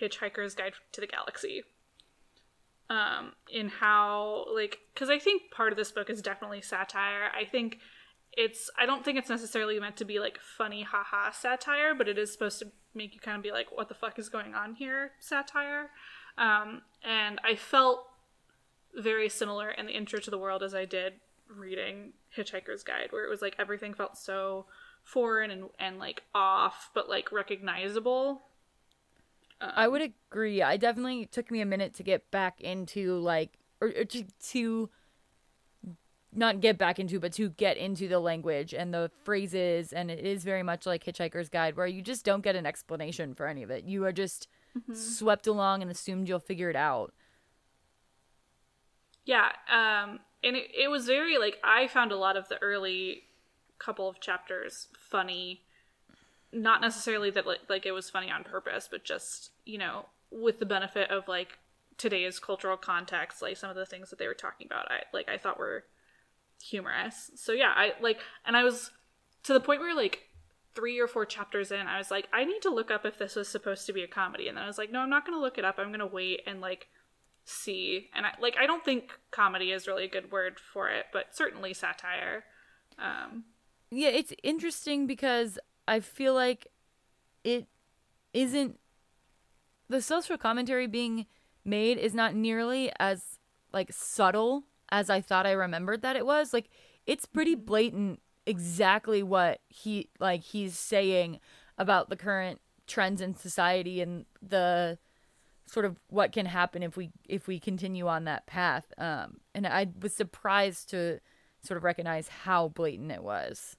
B: Hitchhiker's Guide to the Galaxy. Um, in how like because I think part of this book is definitely satire. I think it's I don't think it's necessarily meant to be like funny haha satire, but it is supposed to make you kind of be like, what the fuck is going on here? Satire. Um, and I felt very similar in the intro to the world as I did reading Hitchhiker's Guide, where it was like everything felt so foreign and, and like off, but like recognizable.
A: I would agree. I definitely took me a minute to get back into like or, or to, to not get back into but to get into the language and the phrases and it is very much like Hitchhiker's Guide where you just don't get an explanation for any of it. You are just swept along and assumed you'll figure it out.
B: Yeah, um, and it, it was very like I found a lot of the early couple of chapters funny, not necessarily that like like it was funny on purpose, but just you know with the benefit of like today's cultural context, like some of the things that they were talking about, I like I thought were humorous. So yeah, I like, and I was to the point where like three or four chapters in, I was like, I need to look up if this was supposed to be a comedy, and then I was like, no, I'm not gonna look it up. I'm gonna wait and like see and I like I don't think comedy is really a good word for it, but certainly satire. Um
A: Yeah, it's interesting because I feel like it isn't the social commentary being made is not nearly as like subtle as I thought I remembered that it was. Like it's pretty
B: Mm-hmm.
A: blatant exactly what he like he's saying about the current trends in society and the sort of what can happen if we if we continue on that path. Um and I was surprised to sort of recognize how blatant it was.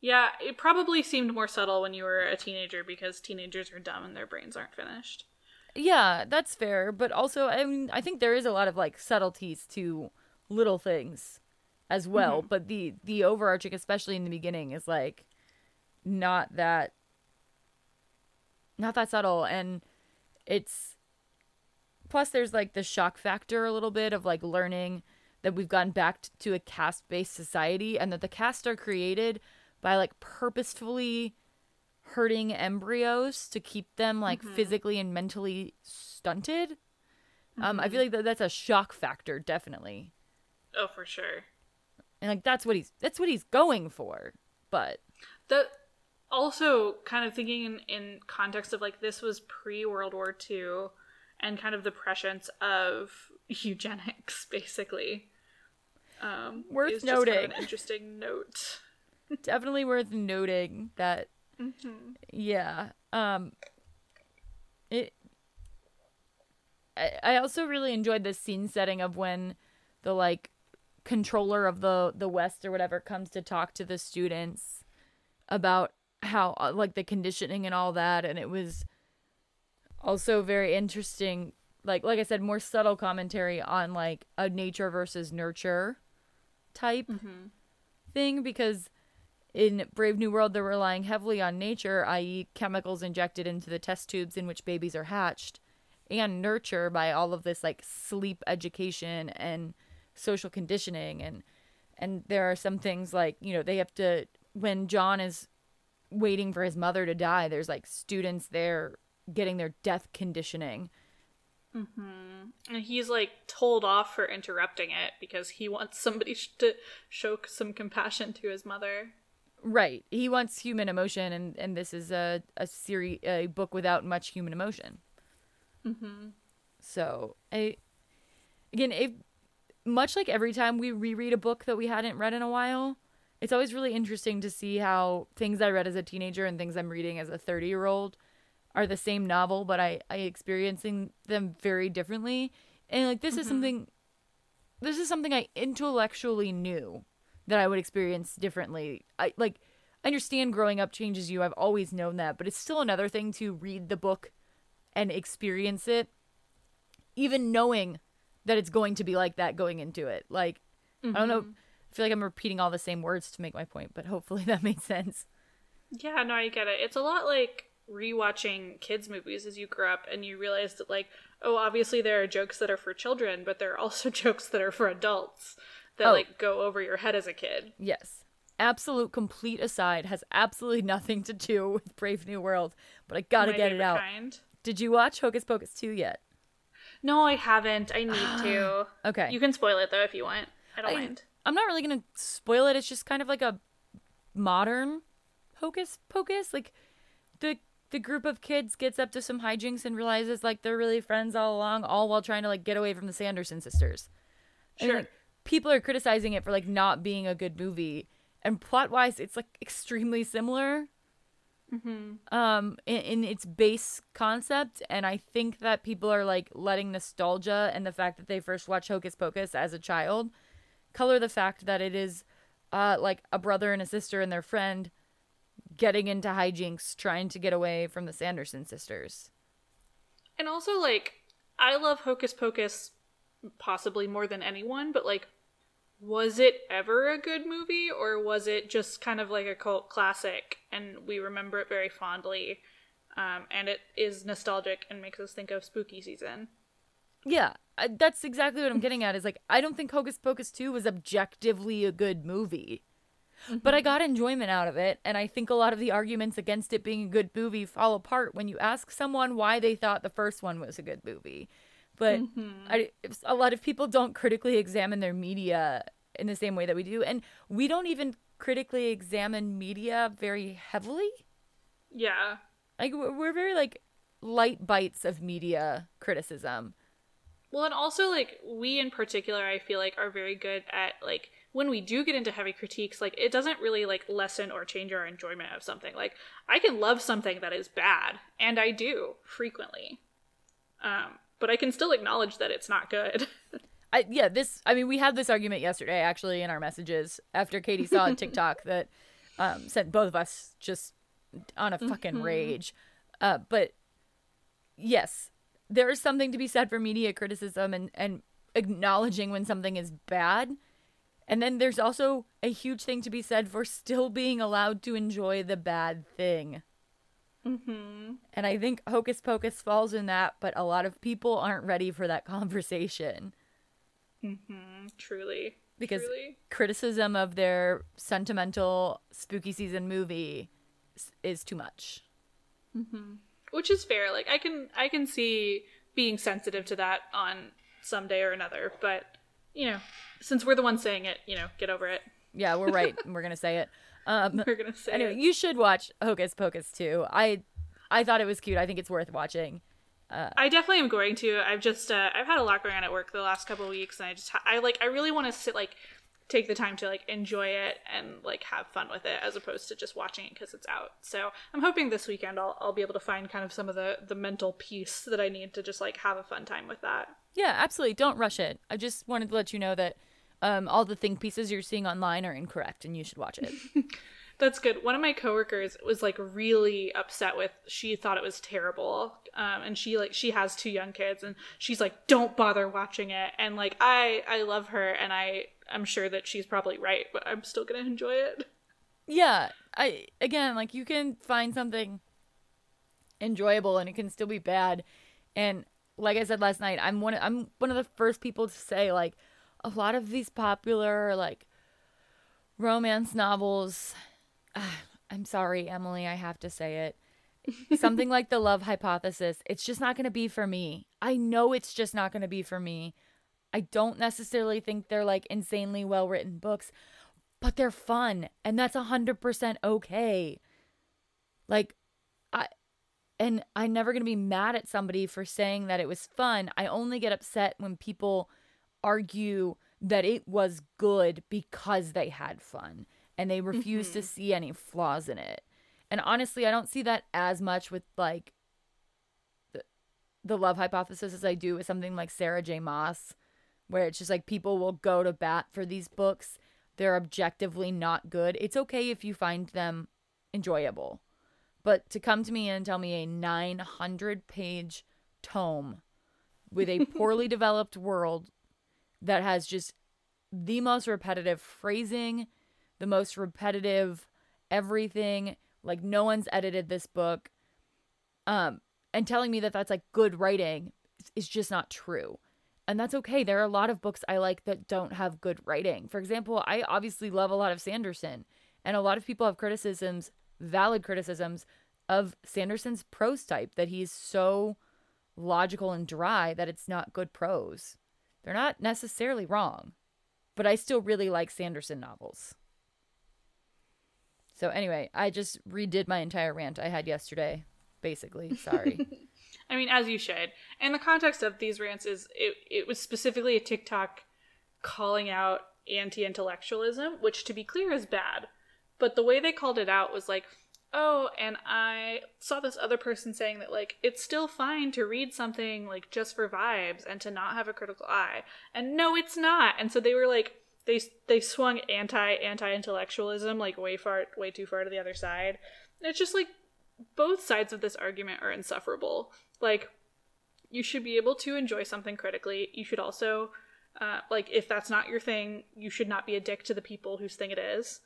B: Yeah, it probably seemed more subtle when you were a teenager because teenagers are dumb and their brains aren't finished.
A: Yeah, that's fair, but also I mean I think there is a lot of like subtleties to little things as well, but the the overarching especially in the beginning is like not that not that subtle and it's plus there's like the shock factor a little bit of like learning that we've gone back to a caste-based society and that the caste are created by like purposefully hurting embryos to keep them like physically and mentally stunted. Um, I feel like that, that's a shock factor, definitely,
B: Oh, for sure.
A: and like that's what he's that's what he's going for. But
B: That also kind of thinking in, in context of like this was pre World War II and kind of the prescience of eugenics, basically. Um,
A: Worth
B: just kind of
A: noting.
B: an interesting note.
A: definitely worth noting that yeah um it I, I also really enjoyed the scene setting of when the like controller of the the west or whatever comes to talk to the students about how uh, like the conditioning and all that and it was also very interesting like like i said more subtle commentary on like a nature versus nurture type thing because in Brave New World, they're relying heavily on nature, i.e., chemicals injected into the test tubes in which babies are hatched, and nurture by all of this like sleep education and social conditioning and and there are some things like you know they have to when John is waiting for his mother to die there's like students there getting their death conditioning. Mm-hmm.
B: And he's like told off for interrupting it because he wants somebody sh- to show some compassion to his mother.
A: right. He wants human emotion and and this is a a series a book without much human emotion. Mm-hmm. So I again, it much like every time we reread a book that we hadn't read in a while, it's always really interesting to see how things I read as a teenager and things I'm reading as a 30 year old are the same novel, but I I experiencing them very differently. And like this is mm-hmm. something this is something I intellectually knew that I would experience differently. I like I understand growing up changes you. I've always known that, but it's still another thing to read the book and experience it even knowing that it's going to be like that going into it. Like I don't know, I feel like I'm repeating all the same words to make my point, but hopefully that made sense.
B: Yeah, no, I get it. It's a lot like rewatching kids movies as you grow up and you realize that like, oh, obviously there are jokes that are for children, but there are also jokes that are for adults that
A: Oh.
B: like go over your head as a kid.
A: Yes. Absolute complete aside has absolutely nothing to do with Brave New World, but I got to
B: My
A: get it out.
B: Kind.
A: Did you watch Hocus Pocus 2 yet?
B: No, I haven't. I need to.
A: Okay.
B: You can spoil it though if you want. I don't
A: I-
B: mind.
A: I'm not really going to spoil it. It's just kind of like a modern Hocus Pocus. Like the the group of kids gets up to some hijinks and realizes like they're really friends all along, all while trying to like get away from the Sanderson sisters. And,
B: Sure.
A: like, people are criticizing it for like not being a good movie, and plot wise, it's like extremely similar. Mhm. Um, in, in its base concept, and I think that people are like letting nostalgia and the fact that they first watched Hocus Pocus as a child color the fact that it is uh like a brother and a sister and their friend getting into hijinks trying to get away from the Sanderson sisters.
B: And also, like, I love Hocus Pocus possibly more than anyone, but like, was it ever a good movie or was it just kind of like a cult classic and we remember it very fondly? Um, and it is nostalgic and makes us think of spooky season.
A: Yeah, I, that's exactly what I'm getting at is like I don't think Hocus Pocus 2 was objectively a good movie. But I mm-hmm. got enjoyment out of it, and I think a lot of the arguments against it being a good movie fall apart when you ask someone why they thought the first one was a good movie. But mm-hmm. I, if- a lot of people don't critically examine their media in the same way that we do, and we don't even critically examine media very heavily.
B: Yeah.
A: Like we're very like light bites of media criticism.
B: Well, and also like we in particular, I feel like are very good at like when we do get into heavy critiques, like it doesn't really like lessen or change our enjoyment of something. Like I can love something that is bad, and I do frequently. Um, but I can still acknowledge that it's not good.
A: I yeah, this I mean we had this argument yesterday actually in our messages after Katie saw a TikTok that um, sent both of us just on a fucking
B: Mm-hmm.
A: rage. Uh, but yes, there is something to be said for media criticism and, and acknowledging when something is bad. And then there's also a huge thing to be said for still being allowed to enjoy the bad thing.
B: mm-hmm.
A: And I think Hocus Pocus falls in that, but a lot of people aren't ready for that conversation
B: Mm-hmm. Truly.
A: because
B: Truly.
A: criticism of their sentimental spooky season movie is too much.
B: Which is fair. Like I can I can see being sensitive to that on some day or another, but you know, since we're the ones saying it, you know, get over it.
A: Yeah, we're right. we're gonna say it. Um,
B: We're gonna say
A: anyway,
B: it.
A: you should watch Hocus Pocus too. I I thought it was cute. I think it's worth watching.
B: I definitely am going to. I've just uh, I've had a lot going on at work the last couple of weeks, and I just ha- I like I really want to sit like take the time to like enjoy it and like have fun with it as opposed to just watching it because it's out. So I'm hoping this weekend I'll I'll be able to find kind of some of the the mental peace that I need to just like have a fun time with that.
A: Yeah, absolutely. Don't rush it. I just wanted to let you know that um, all the think pieces you're seeing online are incorrect, and you should watch it.
B: That's good. One of my coworkers was like really upset with. She thought it was terrible, um, and she like she has two young kids, and she's like, "Don't bother watching it." And like I I love her, and I I'm sure that she's probably right, but I'm still gonna enjoy it.
A: yeah, I again like you can find something enjoyable and it can still be bad. And like I said last night, I'm one I'm one of the first people to say like a lot of these popular like romance novels ah, I'm sorry, Emily, I have to say it. Something like the love hypothesis, it's just not going to be for me. I know it's just not going to be for me. I don't necessarily think they're like insanely well written books, but they're fun and that's 100% okay. Like I and I'm never going to be mad at somebody for saying that it was fun. I only get upset when people argue that it was good because they had fun and they refuse to mm-hmm. see any flaws in it. And honestly, I don't see that as much with like the, the love hypothesis as I do with something like Sarah J. Maas, where it's just like people will go to bat for these books. They're objectively not good. It's okay if you find them enjoyable. But to come to me and tell me a 900 page tome with a poorly developed world that has just the most repetitive phrasing, the most repetitive everything, like no one's edited this book, um, and telling me that that's like good writing is just not true. And that's okay. There are a lot of books I like that don't have good writing. For example, I obviously love a lot of Sanderson, and a lot of people have criticisms, valid criticisms, of Sanderson's prose type that he's so logical and dry that it's not good prose. They're not necessarily wrong, but I still really like Sanderson novels. So, anyway, I just redid my entire rant I had yesterday, basically. Sorry.
B: I mean, as you should. And the context of these rants is it, it was specifically a TikTok calling out anti intellectualism, which to be clear is bad. But the way they called it out was like, oh, and I saw this other person saying that, like, it's still fine to read something, like, just for vibes and to not have a critical eye. And no, it's not. And so they were like, they, they swung anti anti intellectualism like way far way too far to the other side. And it's just like both sides of this argument are insufferable. Like, you should be able to enjoy something critically. You should also, uh, like, if that's not your thing, you should not be a dick to the people whose thing it is.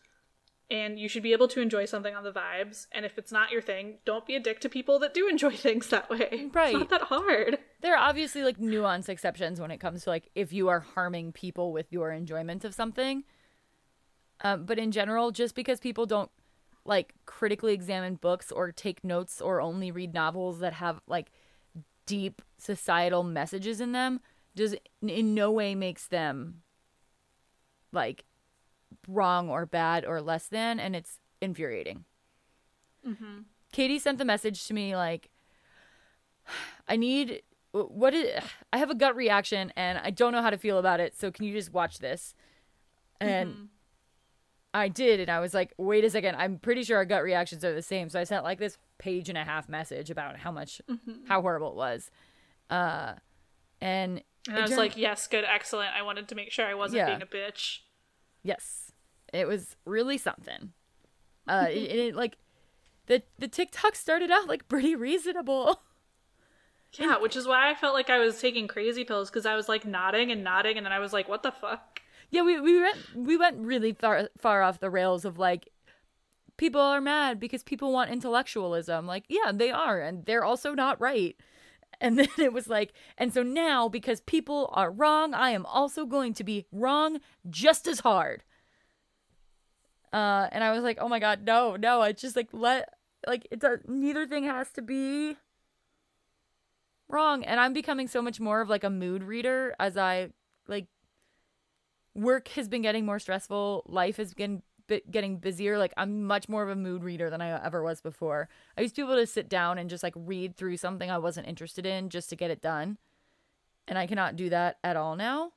B: And you should be able to enjoy something on the vibes. And if it's not your thing, don't be a dick to people that do enjoy things that way.
A: Right.
B: It's not that hard.
A: there are obviously like nuanced exceptions when it comes to like if you are harming people with your enjoyment of something. Um, but in general, just because people don't like critically examine books or take notes or only read novels that have like deep societal messages in them does in no way makes them like wrong or bad or less than and it's infuriating katie sent the message to me like i need what is I have a gut reaction and I don't know how to feel about it. So can you just watch this? And
B: Mhm.
A: I did, and I was like, wait a second, I'm pretty sure our gut reactions are the same. So I sent like this page and a half message about how much,
B: Mhm.
A: how horrible it was. Uh, and
B: And I was
A: turned-
B: like, yes, good, excellent. I wanted to make sure I wasn't
A: Yeah.
B: being a bitch.
A: yes, it was really something. Uh, it, it like the the TikTok started out like pretty reasonable.
B: Yeah, which is why I felt like I was taking crazy pills because I was like nodding and nodding, and then I was like, what the fuck?
A: Yeah, we we went we went really far far off the rails of like people are mad because people want intellectualism. Like, yeah, they are, and they're also not right. And then it was like, and so now because people are wrong, I am also going to be wrong just as hard. Uh, and I was like, oh my god, no, no, I just like let like it does. neither thing has to be wrong. And I'm becoming so much more of like a mood reader as I like work has been getting more stressful. Life has been getting busier. Like i'm much more of a mood reader than i ever was before. I used to be able to sit down and just like read through something i wasn't interested in just to get it done. And i cannot do that at all now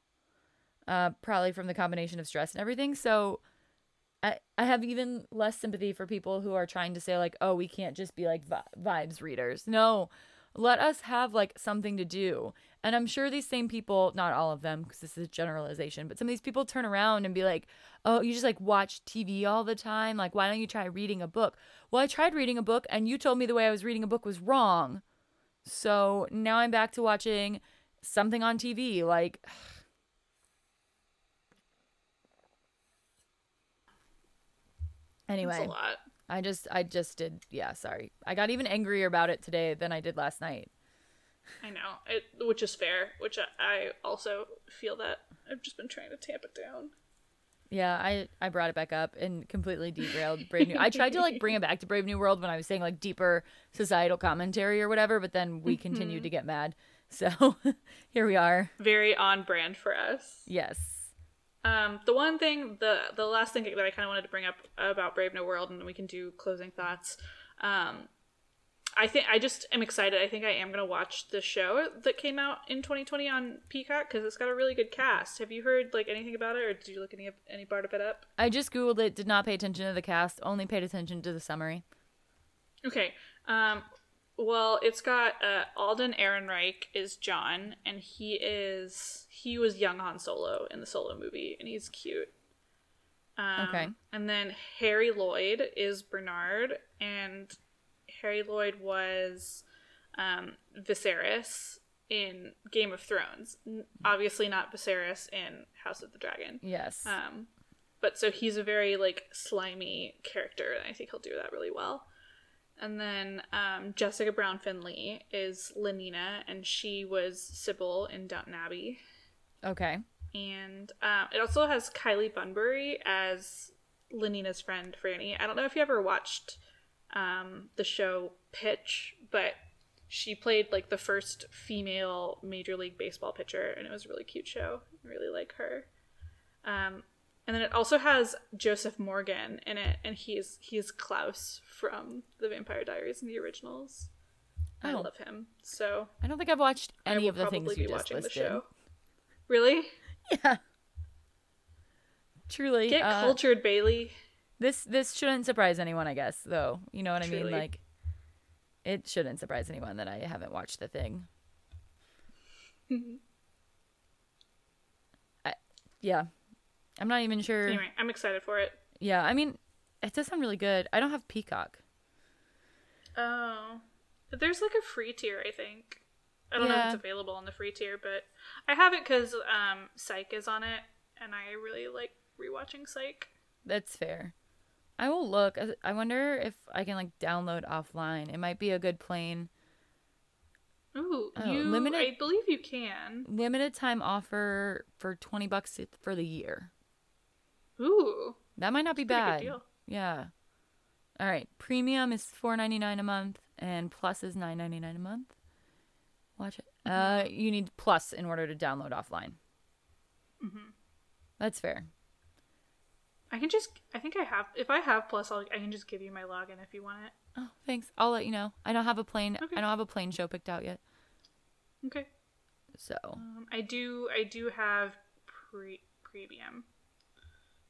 A: uh, probably from the combination of stress and everything. So I, I have even less sympathy for people who are trying to say like oh we can't just be like vi- vibes readers. No. Let us have like something to do and i'm sure these same people not all of them because this is a generalization but some of these people turn around and be like oh you just like watch tv all the time? Like why don't you try reading a book? Well i tried reading a book and you told me the way i was reading a book was wrong. So now i'm back to watching something on tv like anyway
B: a lot.
A: i just i just did yeah sorry. I got even angrier about it today than i did last night
B: I know, it, which is fair. Which I, I also feel that I've just been trying to tamp it down.
A: Yeah, I I brought it back up and completely derailed Brave New. I tried to like bring it back to Brave New World when I was saying like deeper societal commentary or whatever, but then we continued to get mad. So here we are.
B: Very on brand for us.
A: Yes.
B: Um, the one thing, the the last thing that I kind of wanted to bring up about Brave New World, and we can do closing thoughts. Um, I think I just am excited. I think I am gonna watch the show that came out in 2020 on Peacock because it's got a really good cast. Have you heard like anything about it, or did you look any any part of it up?
A: I just googled it, did not pay attention to the cast, only paid attention to the summary.
B: Okay. Um, well, it's got uh, Alden Ehrenreich is John, and he is he was young Han Solo in the Solo movie, and he's cute. Um,
A: Okay.
B: And then Harry Lloyd is Bernard, and Harry Lloyd was um, Viserys in Game of Thrones. Obviously, not Viserys in House of the Dragon.
A: Yes.
B: Um, but so he's a very like slimy character, and I think he'll do that really well. And then um, Jessica Brown Findlay is Lenina, and she was Sybil in Downton Abbey.
A: okay.
B: And um, it also has Kylie Bunbury as Lenina's friend Franny. I don't know if you ever watched um, the show Pitch, but she played like the first female Major League Baseball pitcher, and it was a really cute show. I really like her. Um, and then it also has Joseph Morgan in it, and he's he's Klaus from The Vampire Diaries in the originals. I
A: Oh.
B: love him. So
A: I don't think I've watched any of the things
B: probably
A: you
B: be
A: just
B: watching
A: listed.
B: the show. Really?
A: Yeah. Truly.
B: Get
A: uh,
B: cultured, Bailey.
A: This this shouldn't surprise anyone, I guess, though. You know what I mean? Like it shouldn't surprise anyone that I haven't watched the thing. I, yeah. I'm not even sure.
B: Anyway, I'm excited for it.
A: Yeah, I mean, it does sound really good. I don't have Peacock.
B: Oh, there's like a free tier, I think. I don't know if it's available on the free tier, but I have it because um, Psych is on it, and I really like rewatching Psych.
A: That's fair. I will look. I- wonder if I can like download offline. It might be a good plane
B: Ooh,
A: Oh,
B: you.
A: limited-
B: I believe you can.
A: limited time offer for 20 bucks for the year.
B: Ooh,
A: That might not be bad. Yeah. All right. Premium is four ninety nine a month, and Plus is nine ninety nine a month. Watch it. Uh, you need Plus in order to download offline.
B: Mhm.
A: That's fair.
B: I can just. I think I have. If I have Plus, I'll, I can just give you my login if you want it.
A: Oh, thanks. I'll let you know. I don't have a plane.
B: Okay.
A: I don't have a plane show picked out yet.
B: Okay.
A: So
B: Um, I do. I do have pre premium,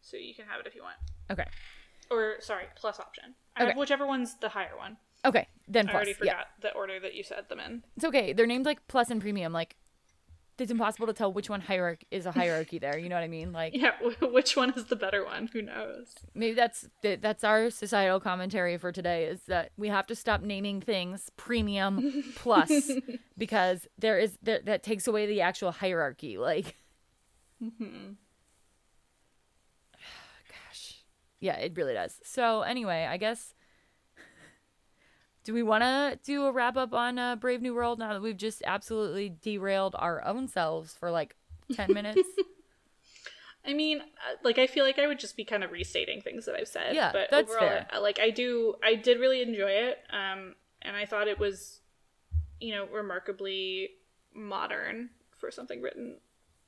B: so you can have it if you want.
A: okay,
B: Or sorry, plus option. I have
A: Okay.
B: whichever one's the higher one.
A: okay, then plus.
B: I already
A: Yeah,
B: forgot the order that you said them in.
A: it's okay. They're named like plus and premium. Like it's impossible to tell which one hierarchy is a hierarchy there. You know what I mean? Like
B: Yeah, which one is the better one? Who knows?
A: maybe that's that's our societal commentary for today is that we have to stop naming things premium plus because there is there, that takes away the actual hierarchy. Like mm-hmm. gosh, yeah, it really does. So anyway, I guess. Do we want to do a wrap up on uh, Brave New World now that we've just absolutely derailed our own selves for like 10 minutes?
B: I mean, uh, like I feel like I would just be kind of restating things that I've said.
A: Yeah,
B: but
A: that's
B: overall,
A: fair.
B: uh, like I do, I did really enjoy it, um, and I thought it was, you know, remarkably modern for something written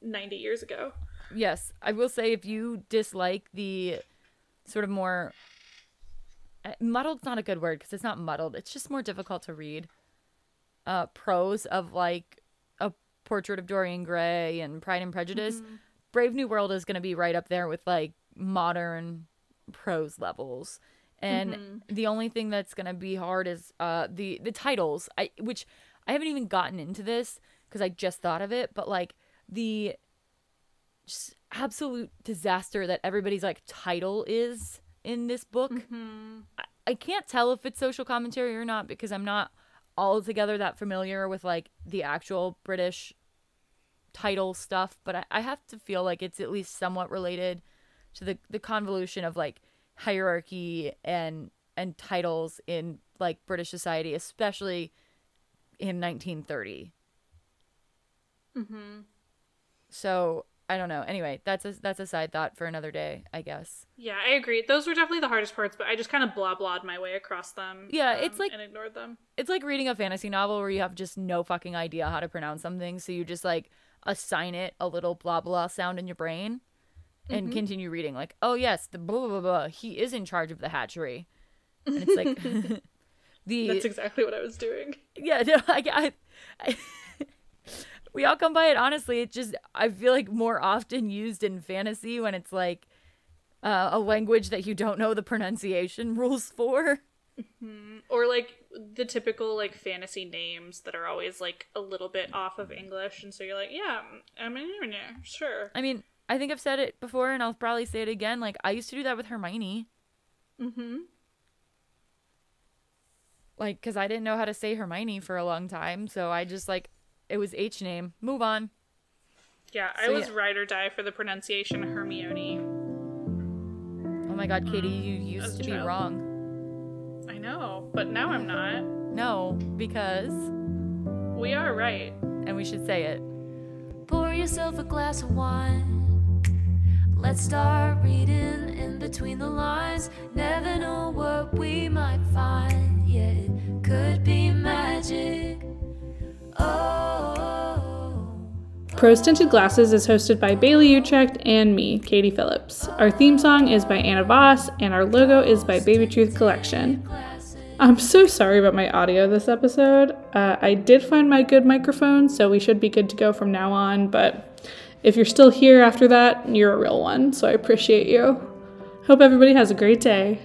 B: ninety years ago.
A: Yes, I will say if you dislike the sort of more muddled's not a good word because it's not muddled. It's just more difficult to read. Uh, prose of like a portrait of Dorian Gray and Pride and Prejudice. Brave New World is going to be right up there with like modern prose levels. And the only thing that's going to be hard is uh the the titles. I which I haven't even gotten into this because I just thought of it, but like the just absolute disaster that everybody's like title is in this book. I, I can't tell if it's social commentary or not because I'm not altogether that familiar with like the actual British title stuff, but I, I have to feel like it's at least somewhat related to the the convolution of like hierarchy and and titles in like British society, especially in 1930.
B: Mm-hmm.
A: So I don't know. Anyway, that's a that's a side thought for another day, I guess.
B: Yeah, I agree. Those were definitely the hardest parts, but I just kind of blah blahed my way across them.
A: Yeah, it's
B: um,
A: like-
B: and ignored them.
A: It's like reading a fantasy novel where you have just no fucking idea how to pronounce something, so you just like assign it a little blah blah sound in your brain and continue reading. Like, oh yes, the blah blah blah. blah. He is in charge of the hatchery, and it's like the
B: That's exactly what I was doing.
A: yeah. No, I, I, I we all come by it honestly. It just I feel like more often used in fantasy when it's like uh, a language that you don't know the pronunciation rules for.
B: Or like the typical like fantasy names that are always like a little bit off of English, and so you're like, yeah, I'm mean, yeah, sure.
A: I mean, I think I've said it before and I'll probably say it again. Like, I used to do that with Hermione.
B: Mm-hmm.
A: Like, because I didn't know how to say Hermione for a long time. So I just, like, it was H name. Move on.
B: Yeah, I
A: So,
B: was
A: yeah.
B: ride or die for the pronunciation Hermione.
A: Oh my god, Katie, you used
B: a
A: to be
B: child.
A: wrong.
B: I know, but now I'm not.
A: No, because,
B: We are right.
A: and we should say it.
C: Pour yourself a glass of wine. Let's start reading in between the lines. Never know what we might find. Yeah, it could be magic.
B: Prose Tinted Glasses is hosted by Bailey Utrecht and me, Katie Phillips. Our theme song is by Anna Voss, and our logo is by Baby Truth Collection. I'm so sorry about my audio this episode. Uh, I did find my good microphone, so we should be good to go from now on, but if you're still here after that, you're a real one, so I appreciate you. Hope everybody has a great day.